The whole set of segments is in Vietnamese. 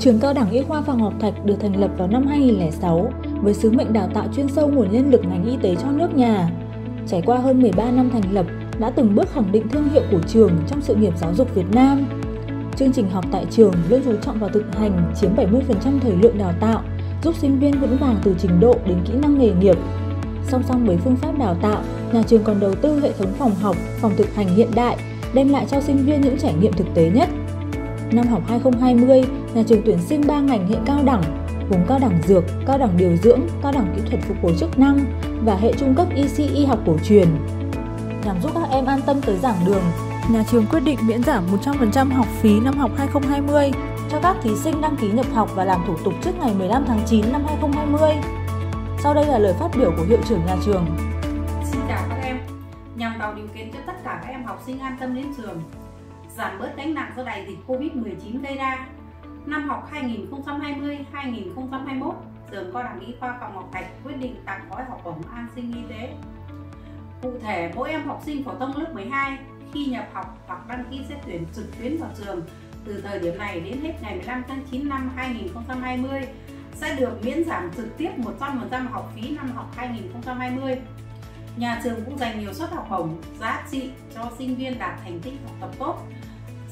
Trường Cao đẳng Y khoa Phạm Ngọc Thạch được thành lập vào năm 2006 với sứ mệnh đào tạo chuyên sâu nguồn nhân lực ngành y tế cho nước nhà. Trải qua hơn 13 năm thành lập, đã từng bước khẳng định thương hiệu của trường trong sự nghiệp giáo dục Việt Nam. Chương trình học tại trường luôn chú trọng vào thực hành chiếm 70% thời lượng đào tạo, giúp sinh viên vững vàng từ trình độ đến kỹ năng nghề nghiệp. Song song với phương pháp đào tạo, nhà trường còn đầu tư hệ thống phòng học, phòng thực hành hiện đại, đem lại cho sinh viên những trải nghiệm thực tế nhất. Năm học 2020, nhà trường tuyển sinh 3 ngành hệ cao đẳng, gồm cao đẳng dược, cao đẳng điều dưỡng, cao đẳng kỹ thuật phục hồi chức năng và hệ trung cấp EC y học cổ truyền. Nhằm giúp các em an tâm tới giảng đường, nhà trường quyết định miễn giảm 100% học phí năm học 2020 cho các thí sinh đăng ký nhập học và làm thủ tục trước ngày 15 tháng 9 năm 2020. Sau đây là lời phát biểu của hiệu trưởng nhà trường. Xin chào các em. Nhằm tạo điều kiện cho tất cả các em học sinh an tâm đến trường, giảm bớt gánh nặng do đại dịch Covid-19 gây ra, năm học 2020-2021, trường cao đẳng y khoa Phạm Ngọc Thạch quyết định tặng gói học bổng an sinh y tế. Cụ thể, mỗi em học sinh phổ thông lớp 12 khi nhập học hoặc đăng ký xét tuyển trực tuyến vào trường từ thời điểm này đến hết ngày 15 tháng 9 năm 2020 sẽ được miễn giảm trực tiếp 100% học phí năm học 2020. Nhà trường cũng dành nhiều suất học bổng giá trị cho sinh viên đạt thành tích học tập tốt,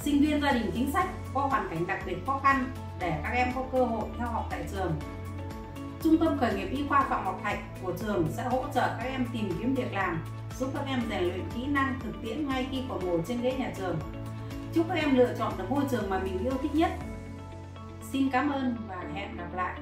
sinh viên gia đình chính sách có hoàn cảnh đặc biệt khó khăn để các em có cơ hội theo học tại trường. Trung tâm khởi nghiệp y khoa Phạm Ngọc Thạch của trường sẽ hỗ trợ các em tìm kiếm việc làm, giúp các em rèn luyện kỹ năng thực tiễn ngay khi còn ngồi trên ghế nhà trường. Chúc các em lựa chọn được môi trường mà mình yêu thích nhất. Xin cảm ơn và hẹn gặp lại.